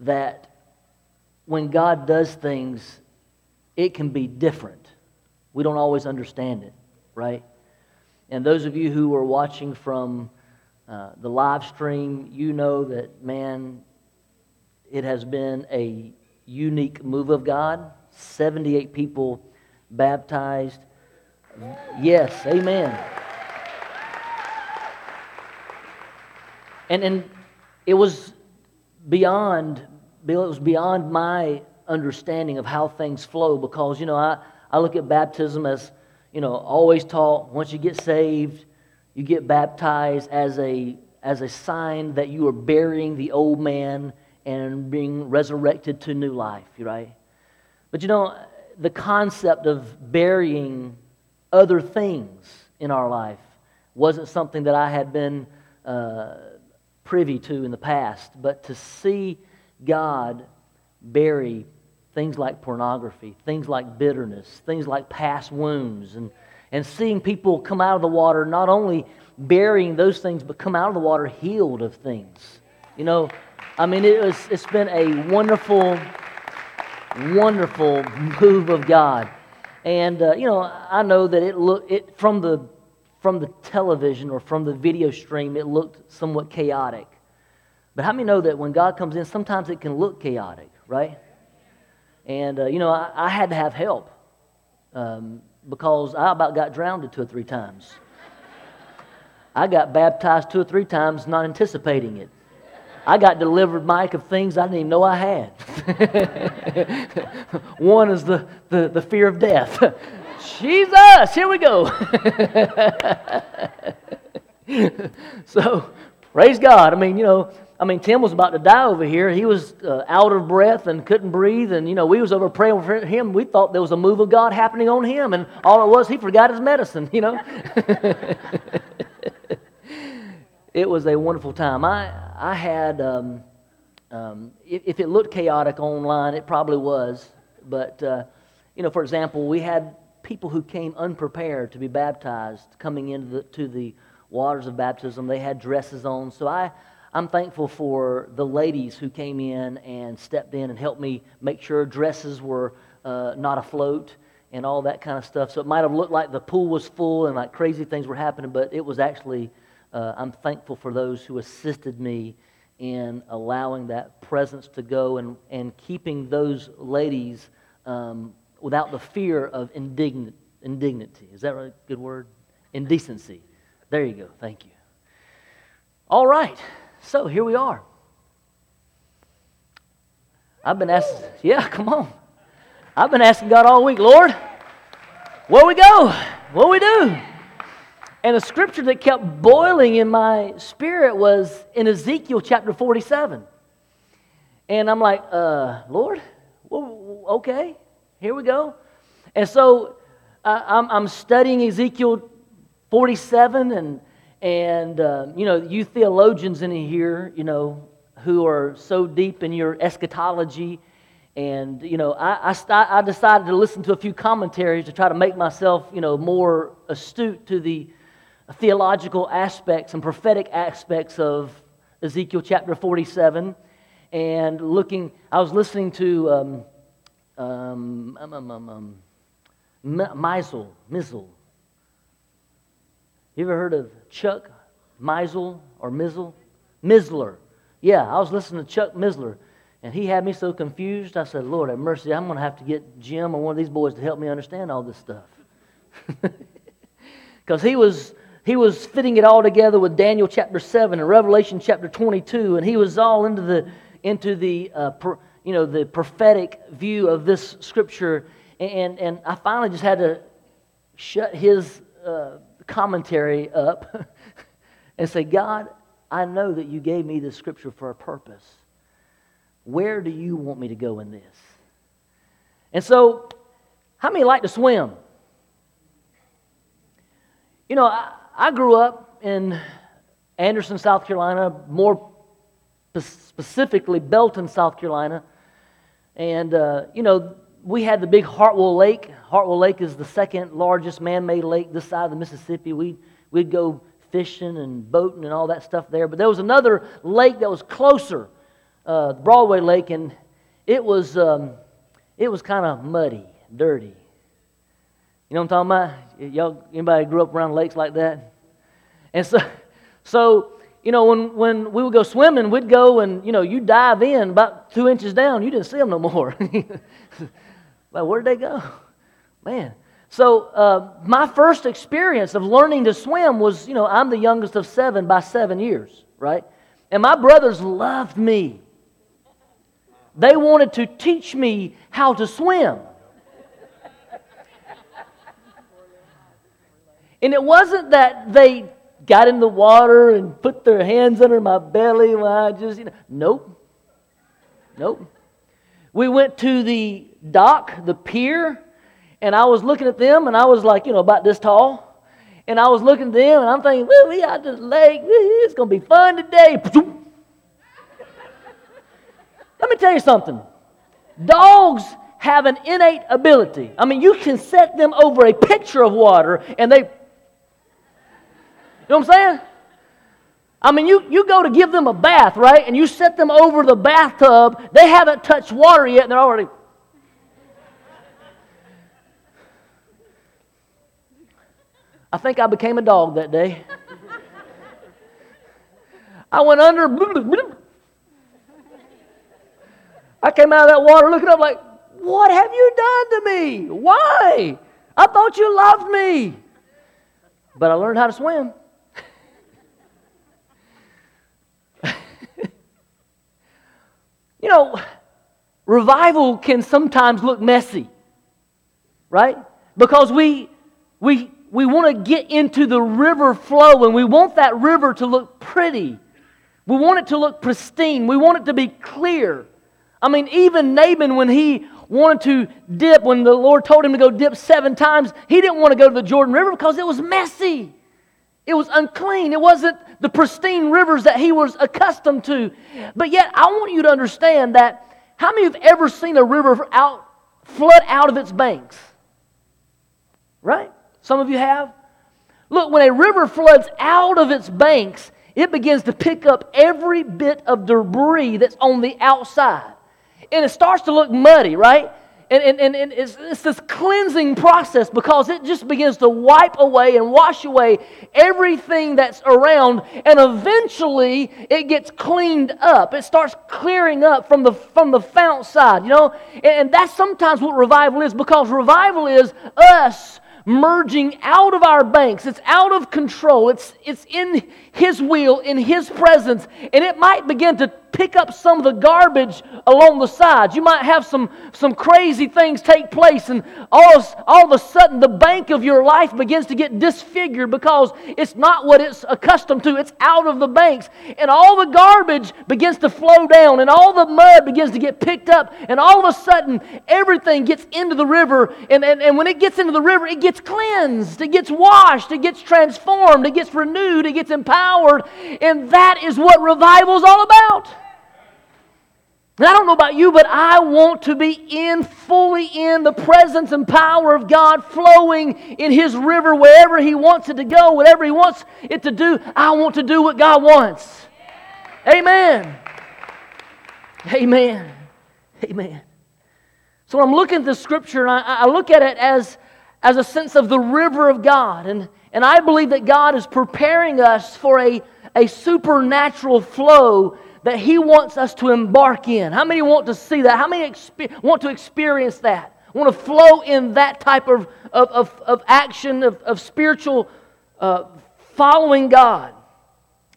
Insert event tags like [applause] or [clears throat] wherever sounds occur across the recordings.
that when God does things, it can be different. We don't always understand it, right? And those of you who are watching from uh, the live stream, you know that, man, it has been a unique move of God. 78 people baptized. Yes, amen. And, and it was beyond, it was beyond my understanding of how things flow because, you know, I, I look at baptism as, you know, always taught once you get saved, you get baptized as a, as a sign that you are burying the old man and being resurrected to new life, right? But you know, the concept of burying other things in our life wasn't something that I had been uh, privy to in the past. But to see God bury things like pornography, things like bitterness, things like past wounds, and, and seeing people come out of the water, not only burying those things, but come out of the water healed of things. You know, I mean, it was, it's been a wonderful, wonderful move of God. And, uh, you know, I know that it look it from the, from the television or from the video stream, it looked somewhat chaotic. But how many know that when God comes in, sometimes it can look chaotic, right? And, uh, you know, I, I, had to have help um, because I about got drowned two or three times. I got baptized two or three times, not anticipating it. I got delivered, Mike, of things I didn't even know I had. [laughs] One is the, the, the fear of death. [laughs] Jesus, here we go. [laughs] so, praise God. I mean, you know, I mean, Tim was about to die over here. He was uh, out of breath and couldn't breathe. And, you know, we was over praying for him. We thought there was a move of God happening on him. And all it was, he forgot his medicine, you know. [laughs] it was a wonderful time. I, I had, um, um, if, if, it looked chaotic online, it probably was. But, uh, you know, for example, we had people who came unprepared to be baptized coming into the, to the waters of baptism. They had dresses on. So I, I'm thankful for the ladies who came in and stepped in and helped me make sure dresses were uh, not afloat and all that kind of stuff. So it might have looked like the pool was full and like crazy things were happening, but it was actually uh, I'm thankful for those who assisted me in allowing that presence to go and, and keeping those ladies um, without the fear of indignant, indignity. Is that a good word? Indecency. There you go. Thank you. All right. So here we are. I've been asking, yeah, come on. I've been asking God all week, Lord, where we go? What we do? And a scripture that kept boiling in my spirit was in Ezekiel chapter 47. And I'm like, uh, Lord, well, okay, here we go. And so uh, I'm, I'm, studying Ezekiel 47, and, and uh, you know, you theologians in here, you know, who are so deep in your eschatology. And, you know, I, I, I decided to listen to a few commentaries to try to make myself, you know, more astute to the theological aspects and prophetic aspects of Ezekiel chapter 47 and looking, I was listening to um, um, um, um, um, um Meisel, Mizzle. You ever heard of Chuck Meisel or Mizzle? Missler. Yeah, I was listening to Chuck Missler, and he had me so confused. I said, Lord have mercy, I'm going to have to get Jim or one of these boys to help me understand all this stuff. [laughs] Because he was he was fitting it all together with Daniel chapter 7 and Revelation chapter 22, and he was all into the, into the, uh, per, you know, the prophetic view of this scripture. And, and I finally just had to shut his uh, commentary up [laughs] and say, God, I know that you gave me this scripture for a purpose. Where do you want me to go in this? And so, how many like to swim? You know, I, I grew up in Anderson, South Carolina, more specifically Belton, South Carolina. And, uh, you know, we had the big Hartwell Lake. Hartwell Lake is the second largest man made lake this side of the Mississippi. We'd, we'd go fishing and boating and all that stuff there. But there was another lake that was closer uh, Broadway Lake, and it was, um, it was kind of muddy, dirty. You know what I'm talking about? Y'all, anybody grew up around lakes like that? And so, [laughs] so you know, when, when we would go swimming, we'd go and, you know, you dive in about two inches down, you didn't see them no more. [laughs] like, where'd they go? Man. So, uh, my first experience of learning to swim was, you know, I'm the youngest of seven by seven years, right? And my brothers loved me. They wanted to teach me how to swim. And it wasn't that they got in the water and put their hands under my belly while I just, you know, nope. Nope. We went to the dock, the pier, and I was looking at them and I was like, you know, about this tall. And I was looking at them and I'm thinking, well, we out this lake. It's going to be fun today. Let me tell you something. Dogs have an innate ability. I mean, you can set them over a picture of water and they know what I'm saying? I mean, you, you go to give them a bath, right? And you set them over the bathtub. They haven't touched water yet, and they're already. I think I became a dog that day. I went under. I came out of that water looking up like, What have you done to me? Why? I thought you loved me. But I learned how to swim. You know, revival can sometimes look messy, right? Because we, we, we want to get into the river flow and we want that river to look pretty. We want it to look pristine. We want it to be clear. I mean, even Naaman, when he wanted to dip, when the Lord told him to go dip seven times, he didn't want to go to the Jordan River because it was messy. It was unclean. It wasn't the pristine rivers that he was accustomed to. But yet, I want you to understand that how many of you have ever seen a river out, flood out of its banks? Right? Some of you have. Look, when a river floods out of its banks, it begins to pick up every bit of debris that's on the outside. And it starts to look muddy, right? And, and, and, and it's, it's, this cleansing process because it just begins to wipe away and wash away everything that's around. And eventually it gets cleaned up. It starts clearing up from the, from the fount side, you know? And, and that's sometimes what revival is because revival is us merging out of our banks. It's out of control. It's, it's in His will, in His presence, and it might begin to pick up some of the garbage along the sides. You might have some, some crazy things take place, and all of, all of a sudden the bank of your life begins to get disfigured because it's not what it's accustomed to. It's out of the banks, and all the garbage begins to flow down, and all the mud begins to get picked up, and all of a sudden everything gets into the river, and, and, and when it gets into the river, it gets cleansed, it gets washed, it gets transformed, it gets renewed, it gets empowered, and that is what revival is all about. And I don't know about you, but I want to be in, fully in the presence and power of God, flowing in His river wherever He wants it to go, whatever He wants it to do. I want to do what God wants. Amen. Amen. Amen. So when I'm looking at the scripture, I, I look at it as, as a sense of the river of God. And, and I believe that God is preparing us for a, a supernatural flow that He wants us to embark in. How many want to see that? How many want to experience that? Want to flow in that type of, of, of, of action, of, of spiritual uh, following God?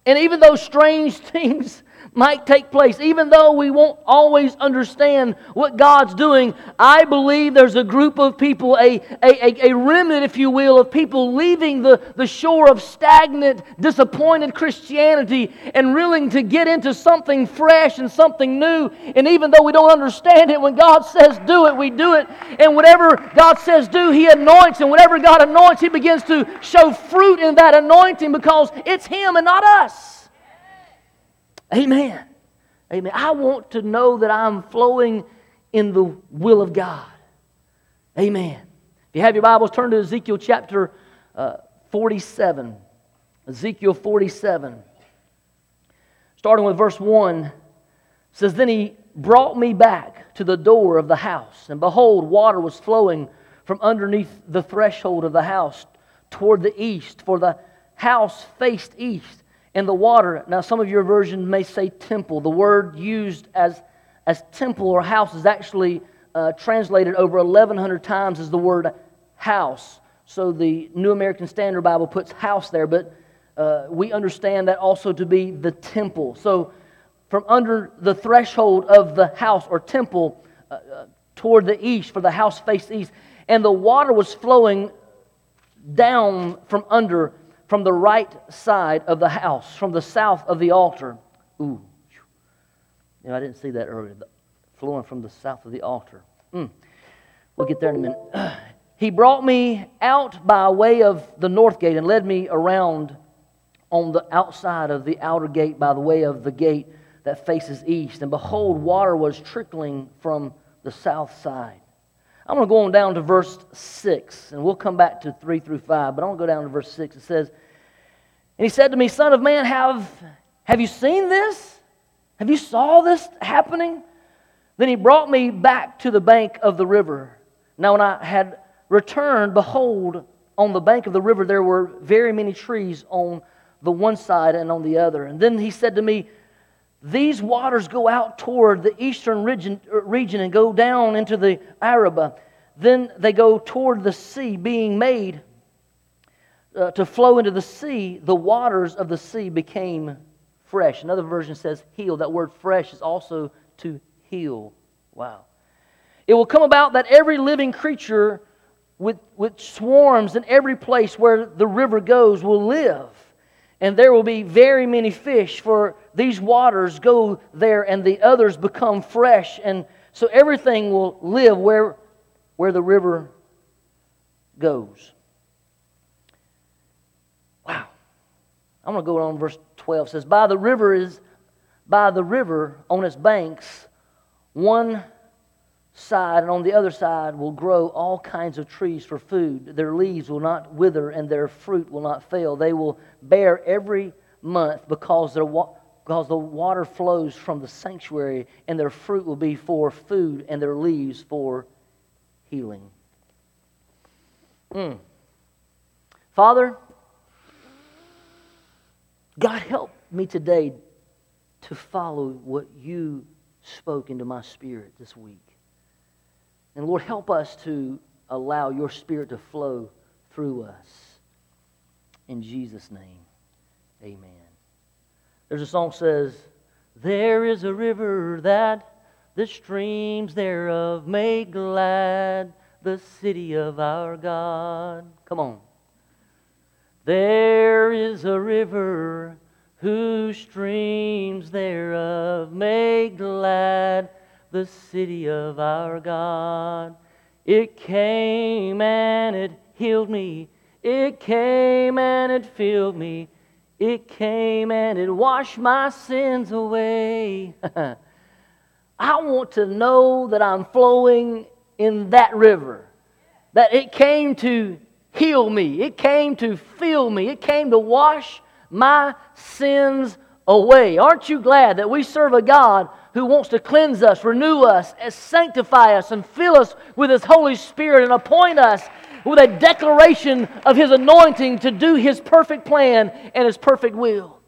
And even those strange [laughs] things might take place. Even though we won't always understand what God's doing, I believe there's a group of people, a, a, a, remnant, if you will, of people leaving the, the shore of stagnant, disappointed Christianity and willing to get into something fresh and something new. And even though we don't understand it, when God says do it, we do it. And whatever God says do, He anoints. And whatever God anoints, He begins to show fruit in that anointing because it's Him and not us. Amen. Amen. I want to know that I'm flowing in the will of God. Amen. If you have your Bibles, turn to Ezekiel chapter uh, 47. Ezekiel 47. Starting with verse 1 says, Then he brought me back to the door of the house, and behold, water was flowing from underneath the threshold of the house toward the east, for the house faced east. And the water, now some of your versions may say temple. The word used as, as temple or house is actually uh, translated over 1,100 times as the word house. So the New American Standard Bible puts house there, but uh, we understand that also to be the temple. So from under the threshold of the house or temple uh, uh, toward the east, for the house faced east, and the water was flowing down from under, from the right side of the house, from the south of the altar. Ooh, you know, I didn't see that earlier. Flowing from the south of the altar. Mm. We'll get there in a minute. [clears throat] He brought me out by way of the north gate and led me around on the outside of the outer gate by the way of the gate that faces east. And behold, water was trickling from the south side. I'm going to go on down to verse 6, and we'll come back to 3 through 5, but I want to go down to verse 6. It says, And he said to me, Son of man, have, have you seen this? Have you saw this happening? Then he brought me back to the bank of the river. Now, when I had returned, behold, on the bank of the river there were very many trees on the one side and on the other. And then he said to me, these waters go out toward the eastern region, region and go down into the Arabah. Then they go toward the sea, being made uh, to flow into the sea. The waters of the sea became fresh. Another version says heal. That word fresh is also to heal. Wow. It will come about that every living creature with, which swarms in every place where the river goes will live and there will be very many fish, for these waters go there and the others become fresh. And so everything will live where, where the river goes. Wow. I'm going to go on verse 12. It says, By the river is by the river on its banks, one side and on the other side will grow all kinds of trees for food. Their leaves will not wither and their fruit will not fail. They will bear every month because, wa- because the water flows from the sanctuary, and their fruit will be for food and their leaves for healing. Mm. Father, God, help me today to follow what you spoke into my spirit this week. And Lord, help us to allow your Spirit to flow through us. In Jesus' name, amen. There's a song says, There is a river that the streams thereof make glad the city of our God. Come on. There is a river whose streams thereof make glad the city of our God. It came and it healed me. It came and it filled me. It came and it washed my sins away. [laughs] I want to know that I'm flowing in that river. That it came to heal me. It came to fill me. It came to wash my sins away. Aren't you glad that we serve a God who wants to cleanse us, renew us, and sanctify us, and fill us with His Holy Spirit and appoint us with a declaration of His anointing to do His perfect plan and His perfect will.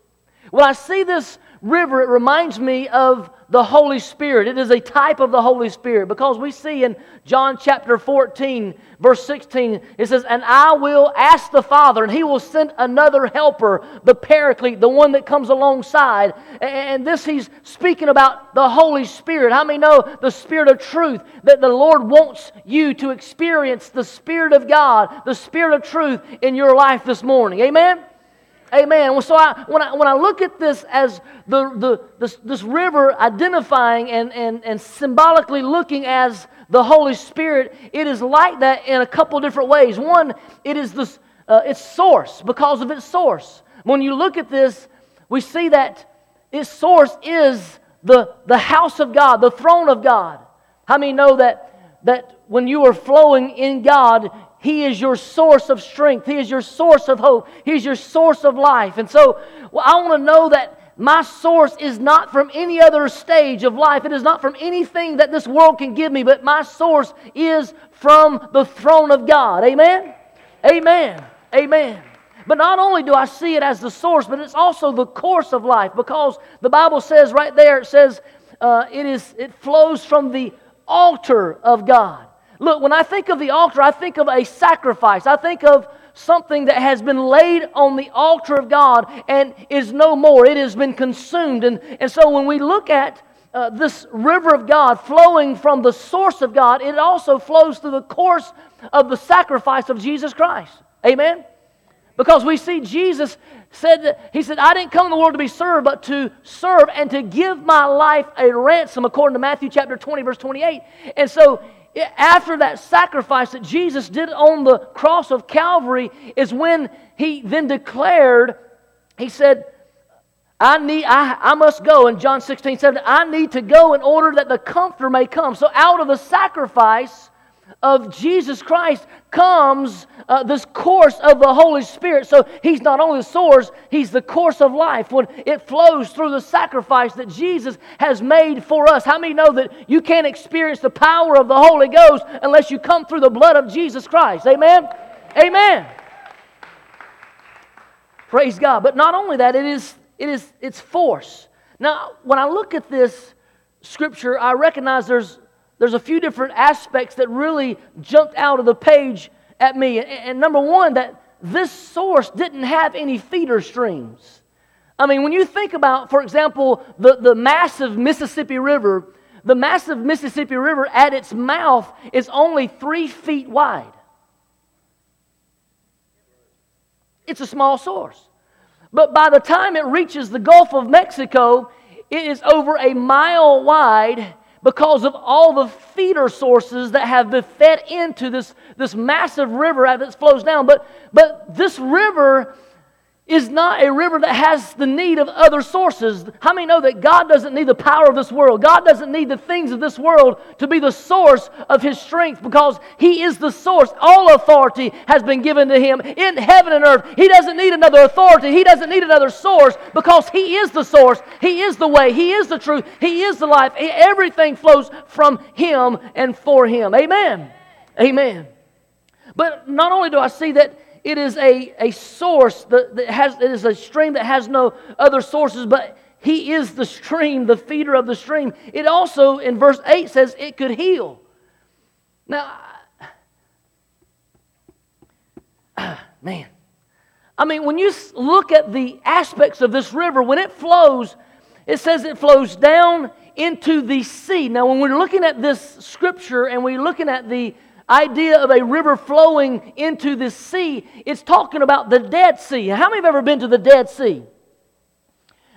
When I see this river, it reminds me of the Holy Spirit. It is a type of the Holy Spirit because we see in John chapter 14, verse 16, it says, And I will ask the Father, and he will send another helper, the Paraclete, the one that comes alongside. And this he's speaking about the Holy Spirit. How many know the Spirit of truth? That the Lord wants you to experience the Spirit of God, the Spirit of truth in your life this morning. Amen? Amen. So I, when, I, when I look at this as the, the, this, this river identifying and, and, and symbolically looking as the Holy Spirit, it is like that in a couple different ways. One, it is this, uh, its source, because of its source. When you look at this, we see that its source is the, the house of God, the throne of God. How many know that, that when you are flowing in God, he is your source of strength. He is your source of hope. He's your source of life. And so well, I want to know that my source is not from any other stage of life. It is not from anything that this world can give me, but my source is from the throne of God. Amen? Amen. Amen. But not only do I see it as the source, but it's also the course of life because the Bible says right there, it says uh, it, is, it flows from the altar of God. Look, when I think of the altar, I think of a sacrifice. I think of something that has been laid on the altar of God and is no more. It has been consumed. And, and so when we look at uh, this river of God flowing from the source of God, it also flows through the course of the sacrifice of Jesus Christ. Amen? Because we see Jesus said that He said, I didn't come in the world to be served, but to serve and to give my life a ransom, according to Matthew chapter 20, verse 28. And so after that sacrifice that Jesus did on the cross of Calvary is when he then declared, he said, I need, I, I must go in John 16, 17. I need to go in order that the comforter may come. So out of the sacrifice of Jesus Christ comes uh, this course of the Holy Spirit. So He's not only the source, He's the course of life. When it flows through the sacrifice that Jesus has made for us. How many know that you can't experience the power of the Holy Ghost unless you come through the blood of Jesus Christ? Amen? Amen. Praise God. But not only that, it is, it is its force. Now, when I look at this scripture, I recognize there's there's a few different aspects that really jumped out of the page at me. And, number one, that this source didn't have any feeder streams. I mean, when you think about, for example, the, the massive Mississippi River, the massive Mississippi River at its mouth is only three feet wide. It's a small source. But by the time it reaches the Gulf of Mexico, it is over a mile wide because of all the feeder sources that have been fed into this, this massive river as it flows down. But, but this river is not a river that has the need of other sources. How many know that God doesn't need the power of this world? God doesn't need the things of this world to be the source of His strength because He is the source. All authority has been given to Him in heaven and earth. He doesn't need another authority, He doesn't need another source because He is the source. He is the way, He is the truth, He is the life. Everything flows from Him and for Him. Amen. Amen. But not only do I see that it is a, a source that, that has, it is a stream that has no other sources, but he is the stream, the feeder of the stream. It also, in verse 8, says it could heal. Now, [sighs] man, I mean, when you look at the aspects of this river, when it flows, it says it flows down into the sea. Now, when we're looking at this scripture and we're looking at the idea of a river flowing into the sea, it's talking about the Dead Sea. How many have ever been to the Dead Sea?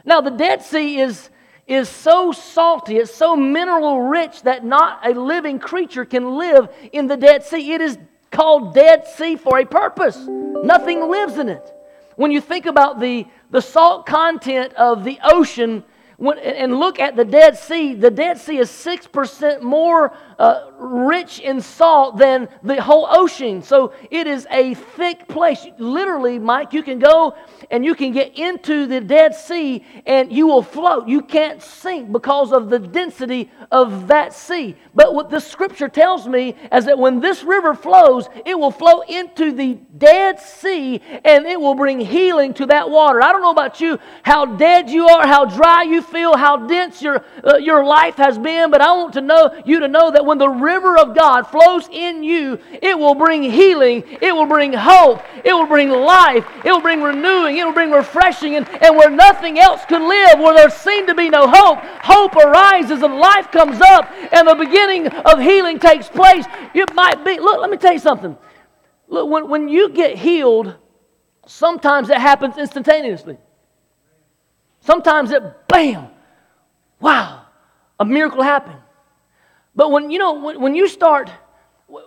Now, the Dead Sea is, is so salty, it's so mineral rich that not a living creature can live in the Dead Sea. It is called Dead Sea for a purpose. Nothing lives in it. When you think about the, the salt content of the ocean, when, and look at the Dead Sea, the Dead Sea is 6% more uh, rich in salt than the whole ocean. So it is a thick place. Literally, Mike, you can go and you can get into the Dead Sea and you will float. You can't sink because of the density of that sea. But what the scripture tells me is that when this river flows, it will flow into the Dead Sea and it will bring healing to that water. I don't know about you, how dead you are, how dry you feel, how dense your, uh, your life has been, but I want to know you to know that when the river of God flows in you, it will bring healing, it will bring hope, it will bring life, it will bring renewing, it will bring refreshing, and, and where nothing else could live, where there seemed to be no hope, hope arises and life comes up, and the beginning of healing takes place. It might be, look, let me tell you something. Look, when, when you get healed, sometimes it happens instantaneously. Sometimes it, bam, wow, a miracle happened. But when you know when, when you start,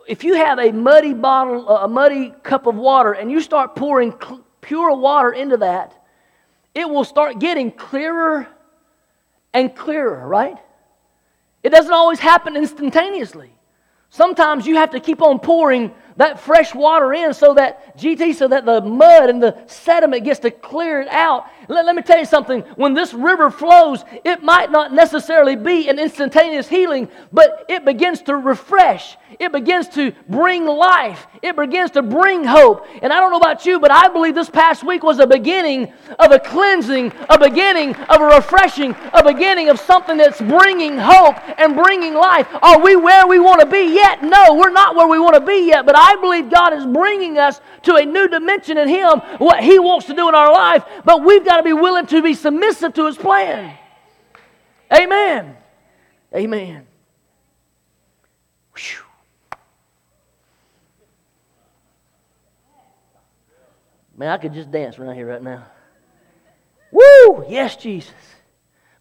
if you have a muddy bottle, a muddy cup of water, and you start pouring cl- pure water into that, it will start getting clearer and clearer, right? It doesn't always happen instantaneously. Sometimes you have to keep on pouring that fresh water in so that, GT, so that the mud and the sediment gets to clear it out. Let, let me tell you something. When this river flows, it might not necessarily be an instantaneous healing, but it begins to refresh. It begins to bring life. It begins to bring hope. And I don't know about you, but I believe this past week was a beginning of a cleansing, a beginning of a refreshing, a beginning of something that's bringing hope and bringing life. Are we where we want to be yet? No, we're not where we want to be yet, but I believe God is bringing us to a new dimension in Him, what He wants to do in our life, but we've got to be willing to be submissive to His plan. Amen. Amen. Whew. Man, I could just dance right here, right now. Woo! Yes, Jesus.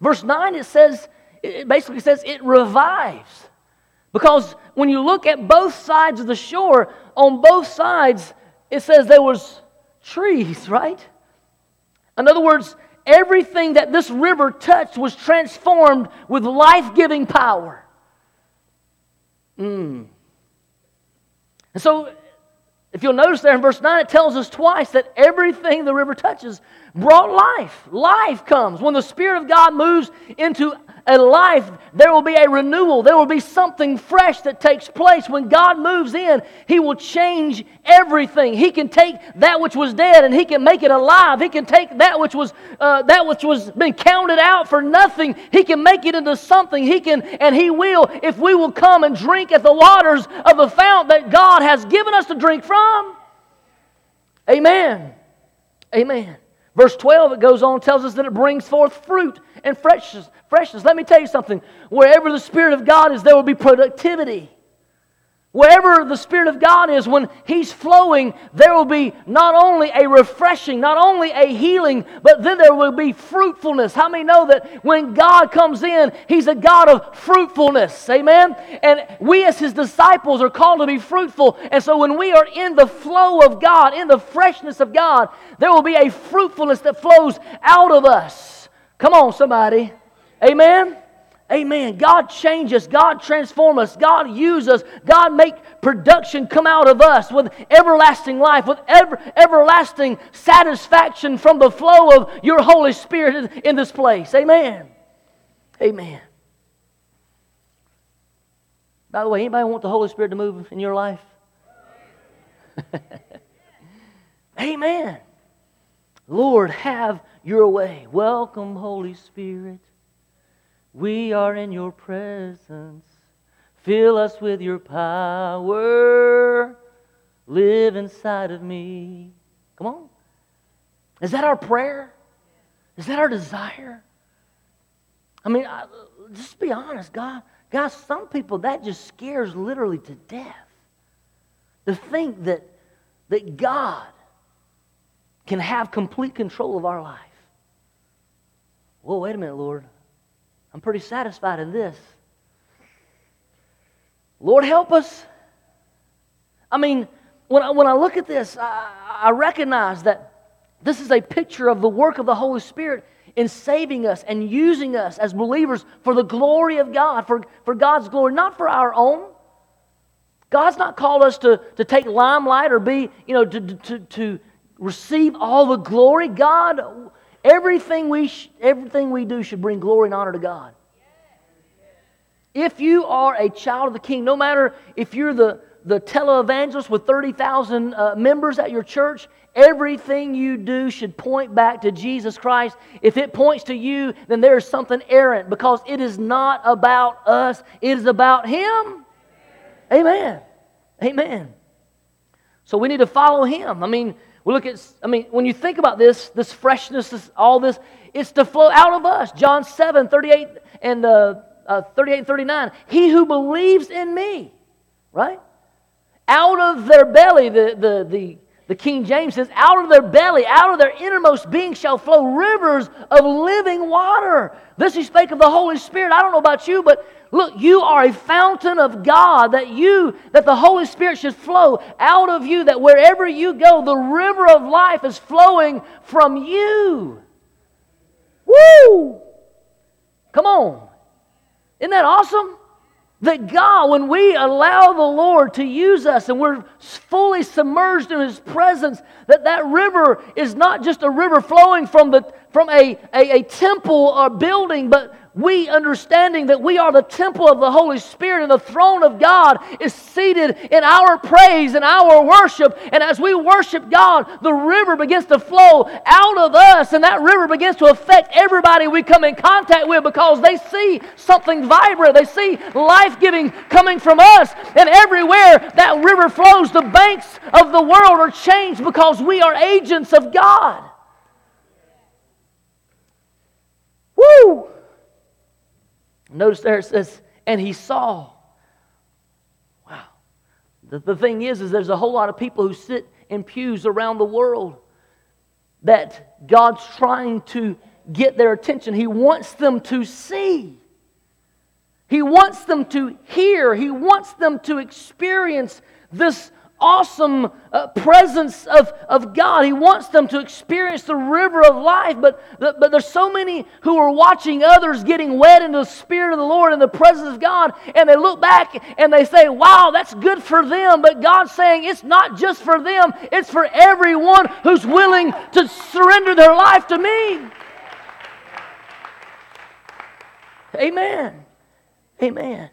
Verse 9, it says, it basically says it revives. Because when you look at both sides of the shore, on both sides, it says there was trees, [laughs] right? In other words, everything that this river touched was transformed with life giving power. Mm. And so if you'll notice there in verse 9, it tells us twice that everything the river touches brought life. Life comes. When the Spirit of God moves into a life, there will be a renewal. There will be something fresh that takes place. When God moves in, He will change everything. He can take that which was dead and He can make it alive. He can take that which was uh, that which was been counted out for nothing. He can make it into something. He can and He will if we will come and drink at the waters of the fount that God has given us to drink from. Amen. Amen. Verse 12, it goes on, tells us that it brings forth fruit and freshness. Freshness. Let me tell you something. Wherever the Spirit of God is, there will be productivity. Wherever the Spirit of God is, when He's flowing, there will be not only a refreshing, not only a healing, but then there will be fruitfulness. How many know that when God comes in, He's a God of fruitfulness? Amen? And we, as His disciples, are called to be fruitful. And so when we are in the flow of God, in the freshness of God, there will be a fruitfulness that flows out of us. Come on, somebody. Amen? Amen. God change us. God transform us. God use us. God make production come out of us with everlasting life, with ever, everlasting satisfaction from the flow of your Holy Spirit in this place. Amen. Amen. By the way, anybody want the Holy Spirit to move in your life? [laughs] Amen. Lord, have your way. Welcome, Holy Spirit. We are in your presence. Fill us with your power. Live inside of me. Come on. Is that our prayer? Is that our desire? I mean, I, just be honest, God. God, some people that just scares literally to death. To think that, that God can have complete control of our life. Well, wait a minute, Lord. I'm pretty satisfied in this. Lord, help us. I mean, when I, when I look at this, I, I recognize that this is a picture of the work of the Holy Spirit in saving us and using us as believers for the glory of God, for, for God's glory, not for our own. God's not called us to, to take limelight or be, you know, to, to, to receive all the glory. God Everything we, sh- everything we do should bring glory and honor to God. If you are a child of the King, no matter if you're the, the televangelist with 30,000 uh, members at your church, everything you do should point back to Jesus Christ. If it points to you, then there is something errant because it is not about us, it is about Him. Amen. Amen. So we need to follow Him. I mean, we look at, I mean, when you think about this, this freshness, this, all this, it's to flow out of us. John 7, 38 and uh, uh, 38 and 39. He who believes in me, right? Out of their belly, the, the, the, the King James says, out of their belly, out of their innermost being shall flow rivers of living water. This he spake of the Holy Spirit. I don't know about you, but Look, you are a fountain of God that you, that the Holy Spirit should flow out of you, that wherever you go, the river of life is flowing from you. Woo! Come on. Isn't that awesome? That God, when we allow the Lord to use us and we're fully submerged in His presence, that that river is not just a river flowing from, the, from a, a, a temple or building, but we understanding that we are the temple of the Holy Spirit and the throne of God is seated in our praise and our worship. And as we worship God, the river begins to flow out of us, and that river begins to affect everybody we come in contact with because they see something vibrant. They see life giving coming from us. And everywhere that river flows, the banks of the world are changed because we are agents of God. Woo! Notice there it says, and he saw. Wow. The, the thing is, is there's a whole lot of people who sit in pews around the world that God's trying to get their attention. He wants them to see. He wants them to hear. He wants them to experience this awesome uh, presence of, of God. He wants them to experience the river of life, but, but there's so many who are watching others getting wet into the Spirit of the Lord and the presence of God, and they look back and they say, Wow, that's good for them. But God's saying it's not just for them, it's for everyone who's willing to surrender their life to me. Amen. Amen.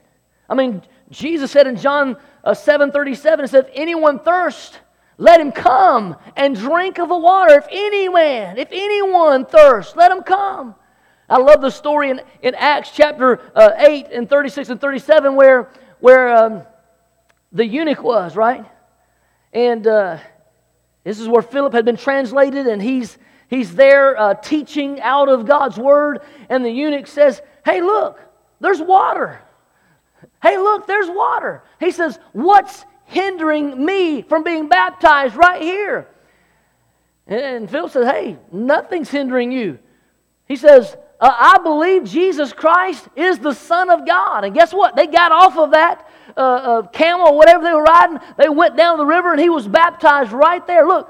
I mean, Jesus said in John uh, 737, it says, If anyone thirst, let him come and drink of the water. If any man, if anyone thirst, let him come. I love the story in, in Acts chapter uh, 8 and 36 and 37 where, where um, the eunuch was, right? And uh, this is where Philip had been translated, and he's, he's there uh, teaching out of God's word. And the eunuch says, Hey, look, there's water. Hey, look, there's water. He says, What's hindering me from being baptized right here? And Phil says, Hey, nothing's hindering you. He says, uh, I believe Jesus Christ is the Son of God. And guess what? They got off of that uh, uh, camel or whatever they were riding. They went down the river and he was baptized right there. Look,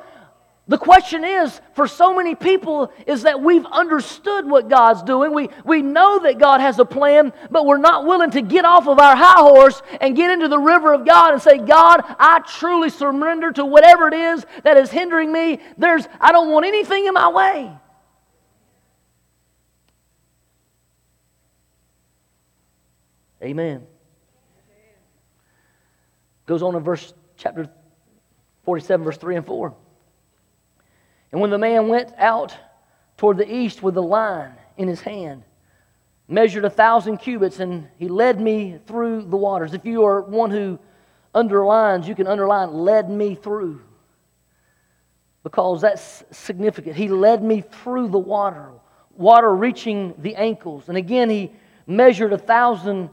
the question is, for so many people, is that we've understood what God's doing. We, we know that God has a plan, but we're not willing to get off of our high horse and get into the river of God and say, God, I truly surrender to whatever it is that is hindering me. There's, I don't want anything in my way. Amen. Goes on in verse chapter 47, verse 3 and 4. And when the man went out toward the east with the line in his hand, measured a thousand cubits, and he led me through the waters. If you are one who underlines, you can underline, led me through. Because that's significant. He led me through the water, water reaching the ankles. And again, he measured a thousand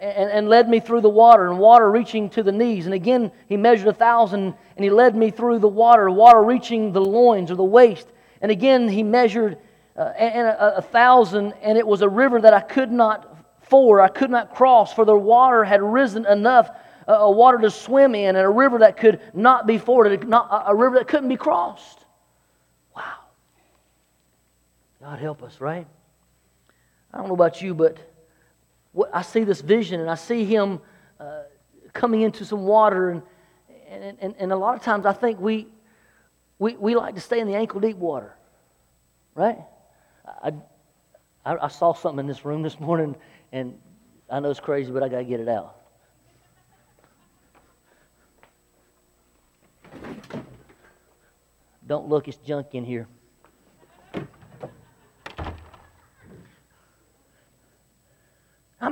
and, and led me through the water, and water reaching to the knees. And again, he measured a thousand, and he led me through the water, water reaching the loins or the waist. And again, he measured uh, and a, a thousand, and it was a river that I could not ford, I could not cross, for the water had risen enough, uh, a water to swim in, and a river that could not be forded, not, a river that couldn't be crossed. Wow. God help us, right? I don't know about you, but I see this vision and I see him uh, coming into some water. And, and, and, and a lot of times I think we, we, we like to stay in the ankle deep water, right? I, I, I saw something in this room this morning, and I know it's crazy, but I got to get it out. Don't look, it's junk in here.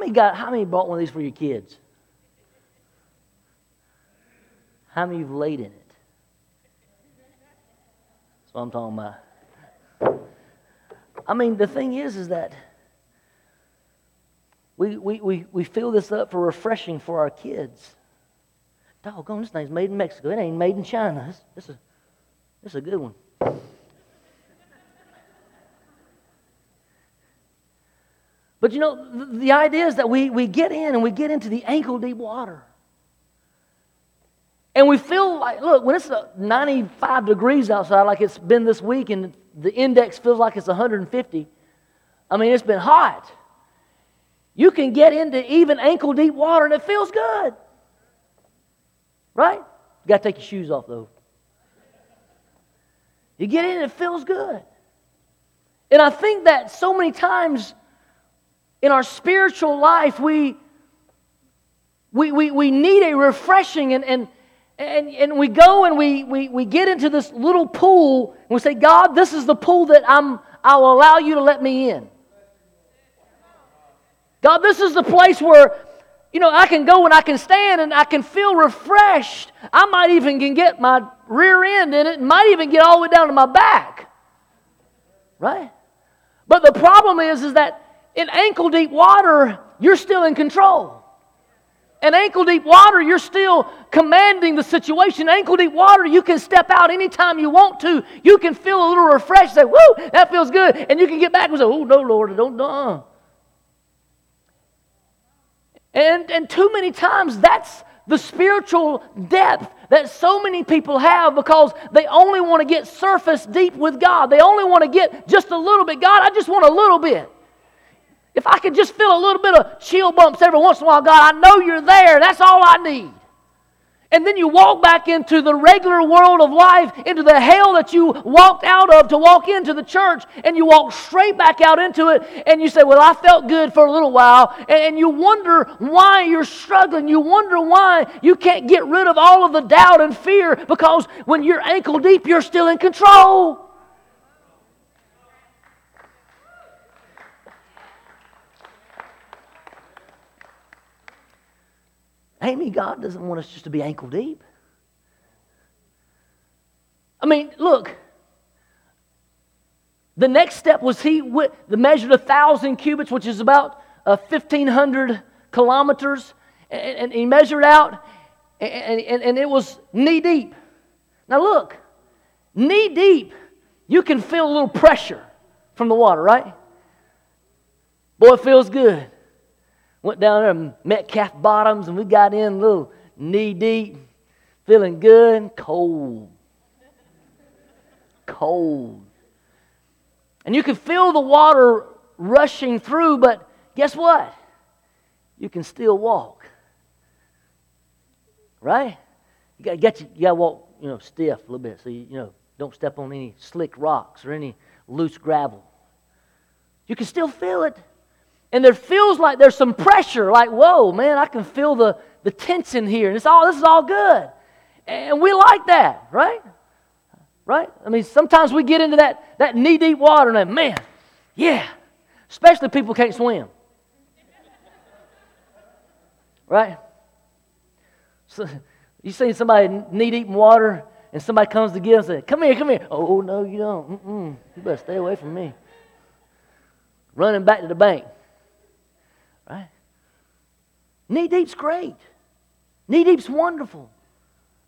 Many got how many bought one of these for your kids? How many you've laid in it? That's what I'm talking about. I mean, the thing is, is that we, we, we, we fill this up for refreshing for our kids. Doggone, this thing's made in Mexico. It ain't made in China. This, this, is, this is a good one. But you know, the, the idea is that we, we get in and we get into the ankle deep water. And we feel like, look, when it's 95 degrees outside, like it's been this week, and the index feels like it's 150, I mean, it's been hot. you can get into even ankle deep water and it feels good. Right? You got to take your shoes off, though. You get in and it feels good. And I think that so many times in our spiritual life, we, we, we, we need a refreshing and, and, and, and we go and we, we, we get into this little pool and we say, God, this is the pool that I'm, I'll allow you to let me in. God, this is the place where, you know, I can go and I can stand and I can feel refreshed. I might even can get my rear end in it and might even get all the way down to my back. Right? But the problem is, is that in ankle deep water, you're still in control. In ankle deep water, you're still commanding the situation. Ankle deep water, you can step out anytime you want to. You can feel a little refreshed, say, whoo, that feels good. And you can get back and say, oh, no, Lord, don't, uh. And, and too many times, that's the spiritual depth that so many people have because they only want to get surface deep with God. They only want to get just a little bit. God, I just want a little bit. If I could just feel a little bit of chill bumps every once in a while, God, I know you're there. That's all I need. And then you walk back into the regular world of life, into the hell that you walked out of to walk into the church, and you walk straight back out into it, and you say, Well, I felt good for a little while, and, you wonder why you're struggling. You wonder why you can't get rid of all of the doubt and fear because when you're ankle deep, you're still in control. Amy, God doesn't want us just to be ankle deep. I mean, look. The next step was he the measured a thousand cubits, which is about uh, fifteen hundred kilometers, and, and, he measured out, and, and, and it was knee deep. Now look, knee deep, you can feel a little pressure from the water, right? Boy, it feels good. Went down there and met calf Bottoms, and we got in a little knee deep, feeling good, and cold. Cold. And you can feel the water rushing through, but guess what? You can still walk. Right? You gotta get you, you gotta walk, you know, stiff a little bit so you, you know don't step on any slick rocks or any loose gravel. You can still feel it and there feels like there's some pressure, like, whoa, man, I can feel the, the tension here. And it's all this is all good. And we like that, right? Right? I mean, sometimes we get into that, that knee-deep water and then, man, yeah. Especially people can't swim. Right? So you see somebody knee deep in water and somebody comes to get and say, Come here, come here. Oh, no, you don't. Mm-mm. You better stay away from me. Running back to the bank. Right? Knee deep's great. Knee deep's wonderful.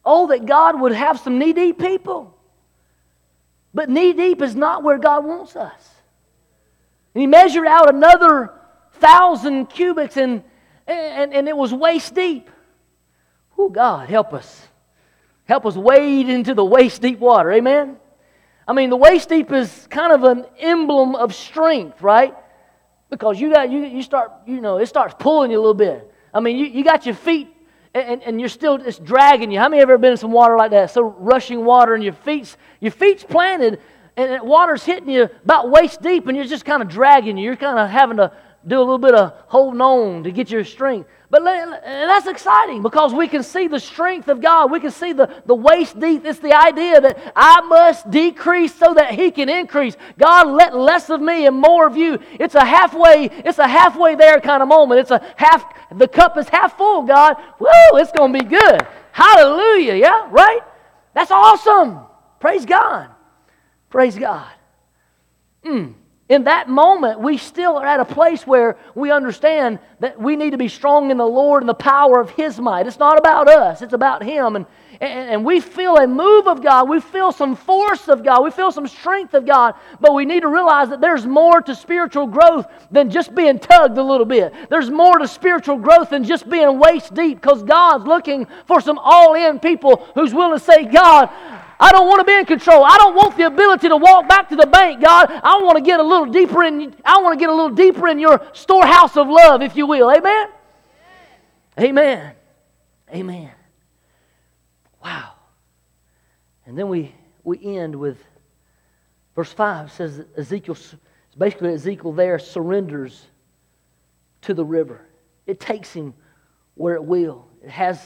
Oh, that God would have some knee deep people. But knee deep is not where God wants us. And he measured out another thousand cubits and, and, and it was waist deep. Oh, God, help us. Help us wade into the waist deep water. Amen? I mean, the waist deep is kind of an emblem of strength, right? Because you got you, you start you know it starts pulling you a little bit. I mean you, you got your feet and, and you're still it's dragging you. How many have ever been in some water like that? So rushing water and your feet's your feet's planted and water's hitting you about waist deep and you're just kind of dragging you. You're kind of having to do a little bit of holding on to get your strength but that's exciting because we can see the strength of God. We can see the, the waist deep. It's the idea that I must decrease so that He can increase. God, let less of me and more of you. It's a halfway, it's a halfway there kind of moment. It's a half, the cup is half full, God. Woo, it's going to be good. Hallelujah. Yeah, right? That's awesome. Praise God. Praise God. Mm in that moment, we still are at a place where we understand that we need to be strong in the Lord and the power of His might. It's not about us, it's about Him. And, and, and, we feel a move of God. We feel some force of God. We feel some strength of God. But we need to realize that there's more to spiritual growth than just being tugged a little bit. There's more to spiritual growth than just being waist deep because God's looking for some all in people who's willing to say, God, I don't want to be in control. I don't want the ability to walk back to the bank, God. I want to get a little deeper in I want to get a little deeper in your storehouse of love, if you will. Amen. Amen. Amen. Wow. And then we we end with verse 5 says Ezekiel basically Ezekiel there surrenders to the river. It takes him where it will. It has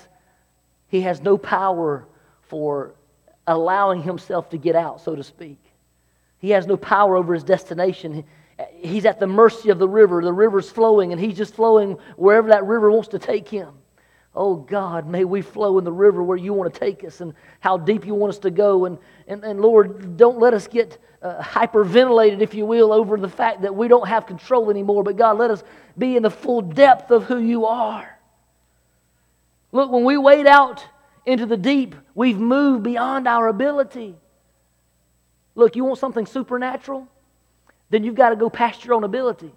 he has no power for allowing himself to get out, so to speak. He has no power over his destination. He's at the mercy of the river. The river's flowing, and he's just flowing wherever that river wants to take him. Oh God, may we flow in the river where you want to take us and how deep you want us to go. And, and, and Lord, don't let us get uh, hyperventilated, if you will, over the fact that we don't have control anymore. But God, let us be in the full depth of who you are. Look, when we wade out into the deep, we've moved beyond our ability. Look, you want something supernatural? Then you've got to go past your own ability.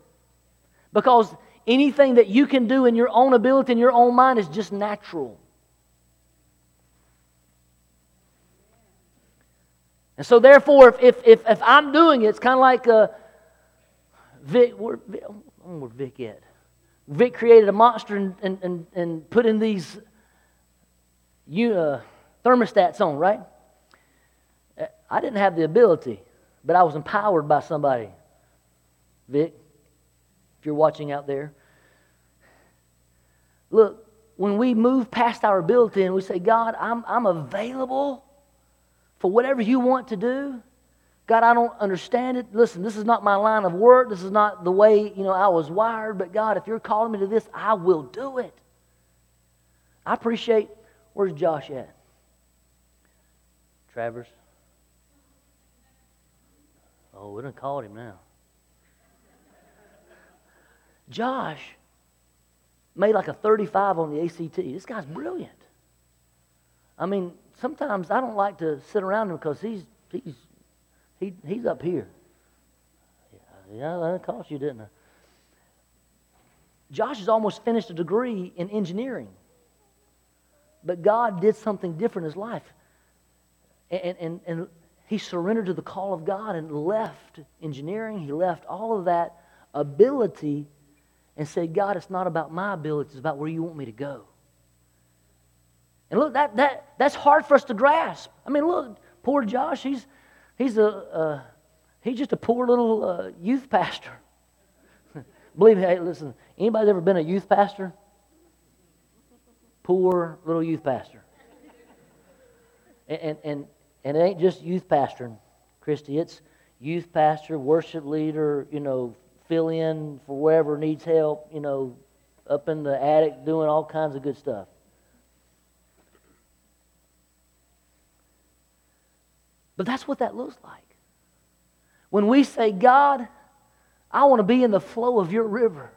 Because anything that you can do in your own ability, in your own mind, is just natural. And so, therefore, if, if, if, if I'm doing it, it's kind of like uh, Vic, where, Vic, where Vic at? Vic created a monster and, and, and, and put in these you, uh, thermostats on, right? I didn't have the ability, but I was empowered by somebody. Vic, if you're watching out there. Look, when we move past our ability and we say, God, I'm, I'm available for whatever you want to do. God, I don't understand it. Listen, this is not my line of work. This is not the way, you know, I was wired. But God, if you're calling me to this, I will do it. I appreciate Where's Josh at? Travers? Oh, we done called him now. Josh made like a 35 on the ACT. This guy's brilliant. I mean, sometimes I don't like to sit around him because he's he's he, he's up here. Yeah, that cost you, didn't it? Josh has almost finished a degree in engineering. But God did something different in his life. And, and, and he surrendered to the call of God and left engineering. He left all of that ability and said, God, it's not about my ability, it's about where you want me to go. And look, that, that, that's hard for us to grasp. I mean, look, poor Josh, he's, he's, a, uh, he's just a poor little uh, youth pastor. [laughs] Believe me, hey, listen, anybody ever been a youth pastor? Poor little youth pastor. And, and, and it ain't just youth pastoring, Christy. It's youth pastor, worship leader, you know, fill in for wherever needs help, you know, up in the attic doing all kinds of good stuff. But that's what that looks like. When we say, God, I want to be in the flow of your river.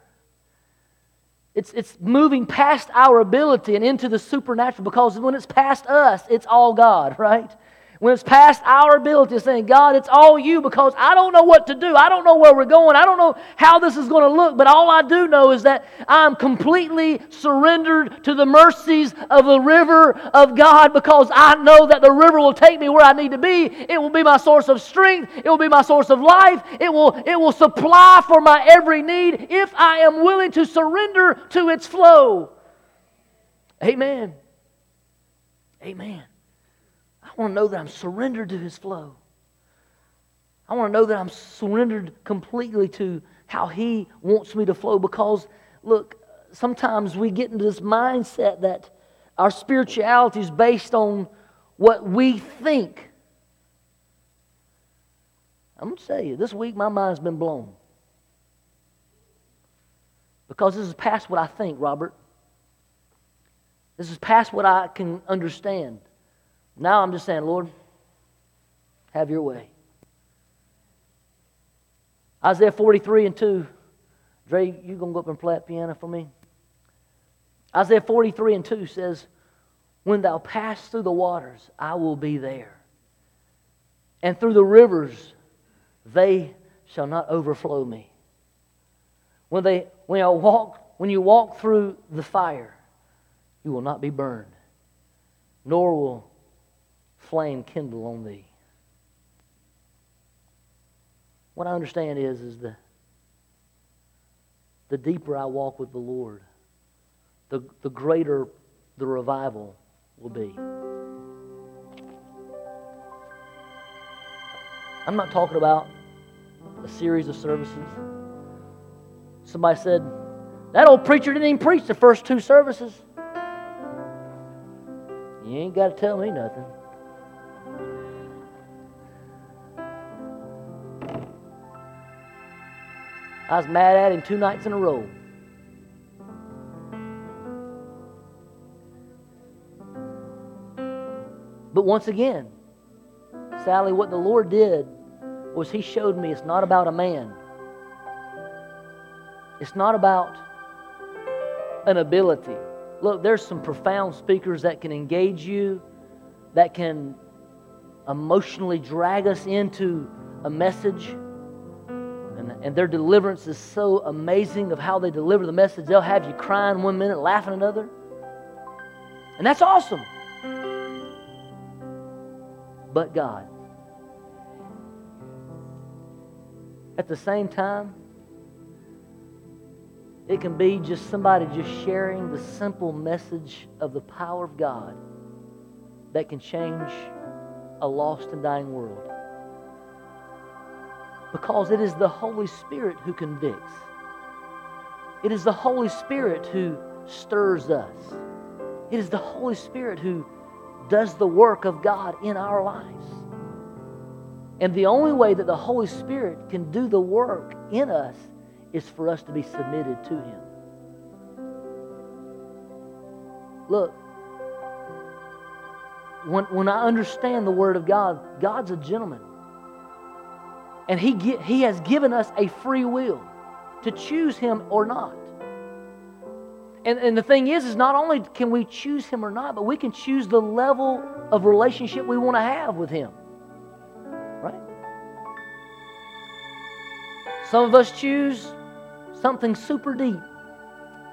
It's, it's moving past our ability and into the supernatural because when it's past us, it's all God, [laughs] right? When it's past our ability, saying, God, it's all you because I don't know what to do. I don't know where we're going. I don't know how this is going to look. But all I do know is that I'm completely surrendered to the mercies of the river of God because I know that the river will take me where I need to be. It will be my source of strength. It will be my source of life. It will, it will supply for my every need if I am willing to surrender to its flow. Amen. Amen. I want to know that I'm surrendered to His flow. I want to know that I'm surrendered completely to how He wants me to flow because, look, sometimes we get into this mindset that our spirituality is based on what we think. I'm going to tell you, this week my mind's been blown. Because this is past what I think, Robert. This is past what I can understand. Now I'm just saying, Lord, have your way. Isaiah 43 and 2. Dre, you going to go up and play that piano for me? Isaiah 43 and 2 says, When thou pass through the waters, I will be there. And through the rivers, they shall not overflow me. When, they, when, I walk, when you walk through the fire, you will not be burned, nor will flame kindle on thee. What I understand is, is the, the deeper I walk with the Lord, the, the greater the revival will be. I'm not talking about a series of services. Somebody said, that old preacher didn't even preach the first two services. You ain't got to tell me nothing. I was mad at him two nights in a row. But once again, Sally, what the Lord did was He showed me it's not about a man. It's not about an ability. Look, there's some profound speakers that can engage you, that can emotionally drag us into a message. And, their deliverance is so amazing of how they deliver the message. They'll have you crying one minute, laughing another. And that's awesome. But God. At the same time, it can be just somebody just sharing the simple message of the power of God that can change a lost and dying world. Because it is the Holy Spirit who convicts. It is the Holy Spirit who stirs us. It is the Holy Spirit who does the work of God in our lives. And the only way that the Holy Spirit can do the work in us is for us to be submitted to Him. Look, when, when I understand the Word of God, God's a gentleman. And he, he has given us a free will to choose Him or not. And, and the thing is, is not only can we choose Him or not, but we can choose the level of relationship we want to have with Him. Right? Some of us choose something super deep,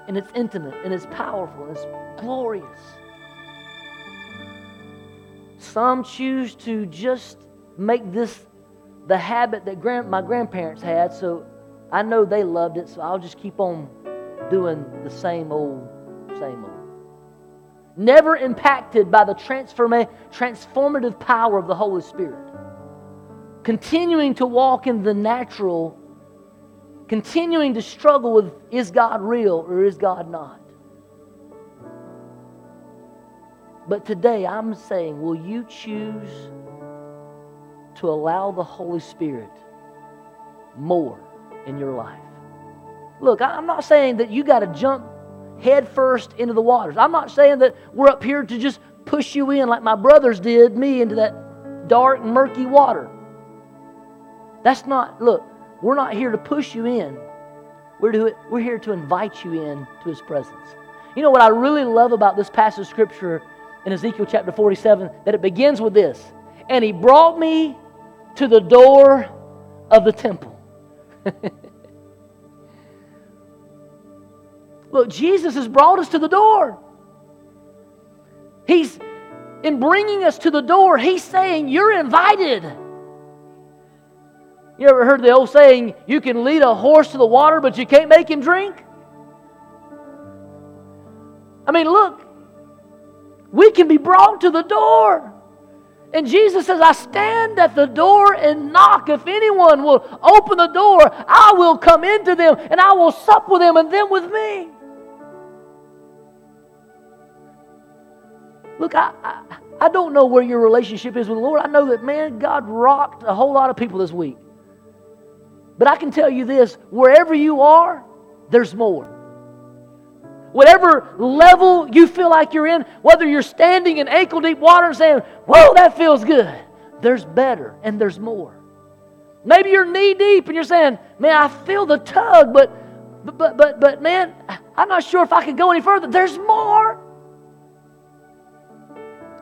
and it's intimate, and it's powerful, and it's glorious. Some choose to just make this the habit that grand, my grandparents had, so I know they loved it, so I'll just keep on doing the same old, same old. Never impacted by the transforma- transformative power of the Holy Spirit. Continuing to walk in the natural continuing to struggle with is God real or is God not? But today I'm saying, will you choose to allow the Holy Spirit more in your life? Look, I'm not saying that you got to jump head first into the waters. I'm not saying that we're up here to just push you in like my brothers did me into that dark, murky water. That's not, look, we're not here to push you in. We're, to, we're here to invite you in to His presence. You know what I really love about this passage of Scripture in Ezekiel chapter 47? That it begins with this And He brought me to the door of the temple. [laughs] Look, Jesus has brought us to the door. He's, in bringing us to the door, He's saying, You're invited. You ever heard the old saying, you can lead a horse to the water, but you can't make him drink? I mean, look, we can be brought to the door. And Jesus says, I stand at the door and knock. If anyone will open the door, I will come into them and I will sup with them and them with me. Look, I, I, I don't know where your relationship is with the Lord. I know that, man, God rocked a whole lot of people this week. But I can tell you this wherever you are, there's more. Whatever level you feel like you're in, whether you're standing in ankle deep water and saying, Whoa, that feels good, there's better and there's more. Maybe you're knee deep and you're saying, Man, I feel the tug, but, but, but, but, man, I'm not sure if I can go any further. There's more.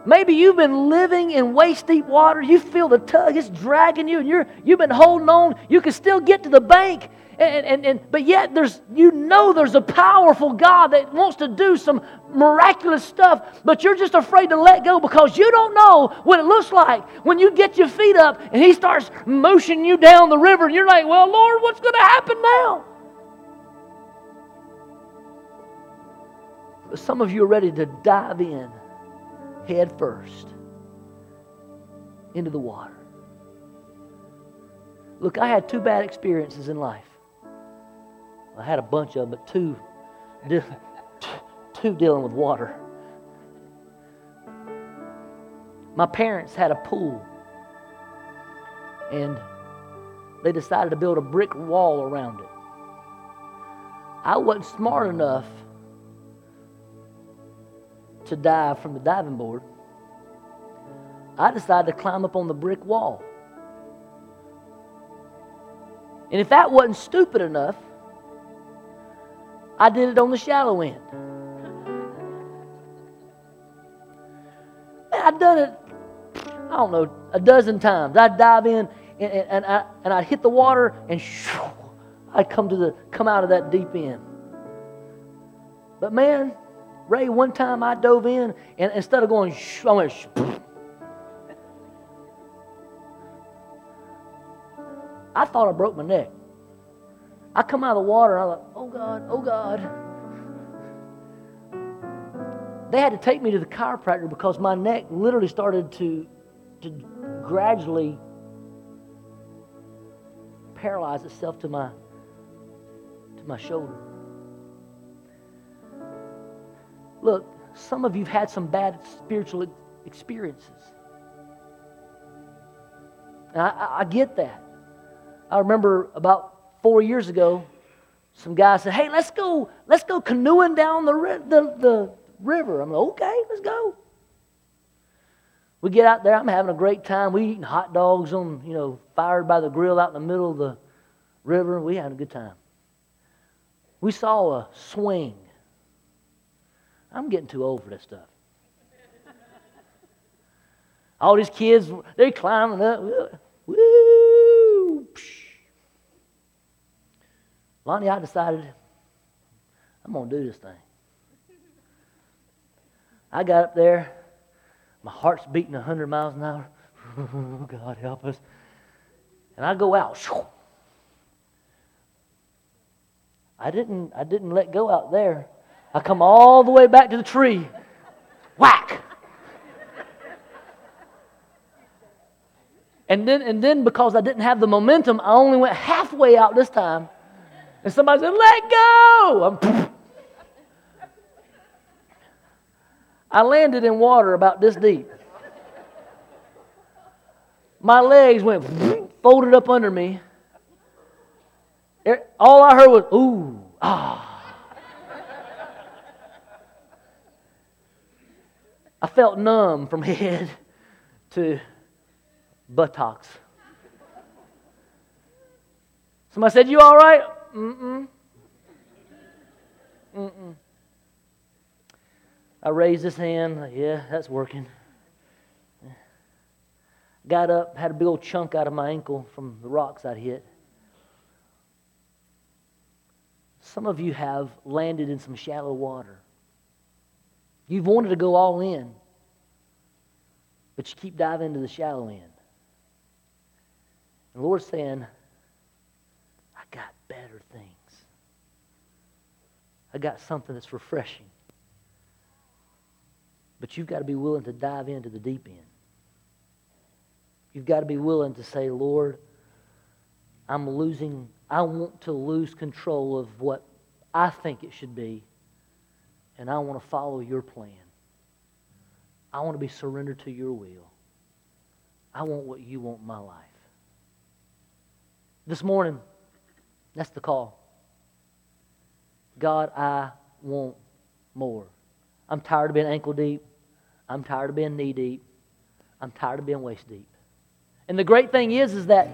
Maybe you've been living in waist deep water. You feel the tug, it's dragging you, and you're, you've been holding on. You can still get to the bank, and, and, and but yet there's you know there's a powerful God that wants to do some miraculous stuff, but you're just afraid to let go because you don't know what it looks like when you get your feet up and he starts motioning you down the river and you're like, well, Lord, what's going to happen now? But some of you are ready to dive in head first into the water. Look, I had two bad experiences in life. I had a bunch of them, but two, two dealing with water. My parents had a pool, and they decided to build a brick wall around it. I wasn't smart enough to dive from the diving board. I decided to climb up on the brick wall. And if that wasn't stupid enough, I did it on the shallow end. I'd done it, I don't know, a dozen times. I'd dive in and, and, and, I, and I'd hit the water and shoo, I'd come, to the, come out of that deep end. But man, Ray, one time I dove in and instead of going, shoo, I went, shoo, I thought I broke my neck. I come out of the water and I thought, oh God, oh God. They had to take me to the chiropractor because my neck literally started to, to gradually paralyze itself to my to my shoulder. Look, some of you've had some bad spiritual experiences. And I, I get that. I remember about four years ago, some guy said, "Hey, let's go, let's go canoeing down the, the, the river." I'm like, "Okay, let's go." We get out there. I'm having a great time. We eating hot dogs on, you know, fired by the grill out in the middle of the river. We had a good time. We saw a swing. I'm getting too old for this stuff. All these kids, they're climbing up. Woo! Lonnie, I decided I'm going to do this thing. I got up there. My heart's beating 100 miles an hour. [laughs] God, help us. And I go out. I didn't, I didn't let go out there. I come all the way back to the tree. Whack! And then, and then because I didn't have the momentum, I only went halfway out this time. And somebody said, Let go! I'm, I landed in water about this deep. My legs went folded up under me. All I heard was, ooh, ah. I felt numb from [laughs] head to buttocks. Somebody said, You all right? Mm-mm. Mm-mm. I raised his hand. Yeah, that's working. Got up, had a big old chunk out of my ankle from the rocks I'd hit. Some of you have landed in some shallow water. You've wanted to go all in, but you keep diving into the shallow end. And the Lord's saying, better things. I got something that's refreshing. But you've got to be willing to dive into the deep end. You've got to be willing to say, Lord, I'm losing, I want to lose control of what I think it should be, and I want to follow your plan. I want to be surrendered to your will. I want what you want in my life. This morning, that's the call. God, I want more. I'm tired of being ankle deep. I'm tired of being knee deep. I'm tired of being waist deep. And the great thing is, is that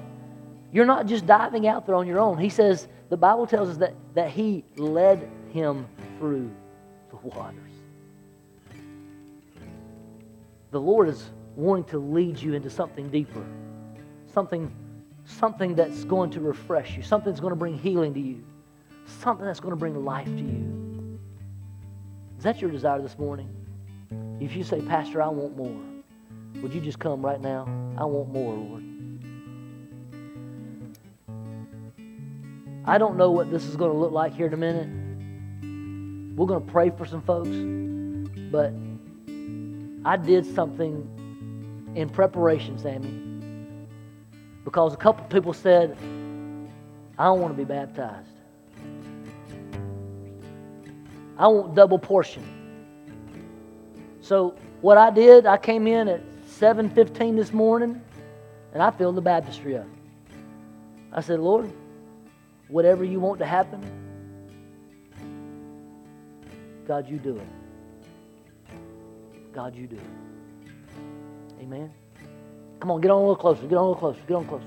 you're not just diving out there on your own. He says, the Bible tells us that, that He led him through the waters. The Lord is wanting to lead you into something deeper, something something that's going to refresh you, something that's going to bring healing to you, something that's going to bring life to you. Is that your desire this morning? If you say, Pastor, I want more, would you just come right now? I want more, Lord. I don't know what this is going to look like here in a minute. We're going to pray for some folks, but I did something in preparation, Sammy, because a couple people said, I don't want to be baptized. I want double portion. So what I did, I came in at 7:15 this morning, and I filled the baptistry up. I said, Lord, whatever you want to happen, God, you do it. God, you do it. Amen. Come on, get on a little closer. Get on a little closer. Get on closer.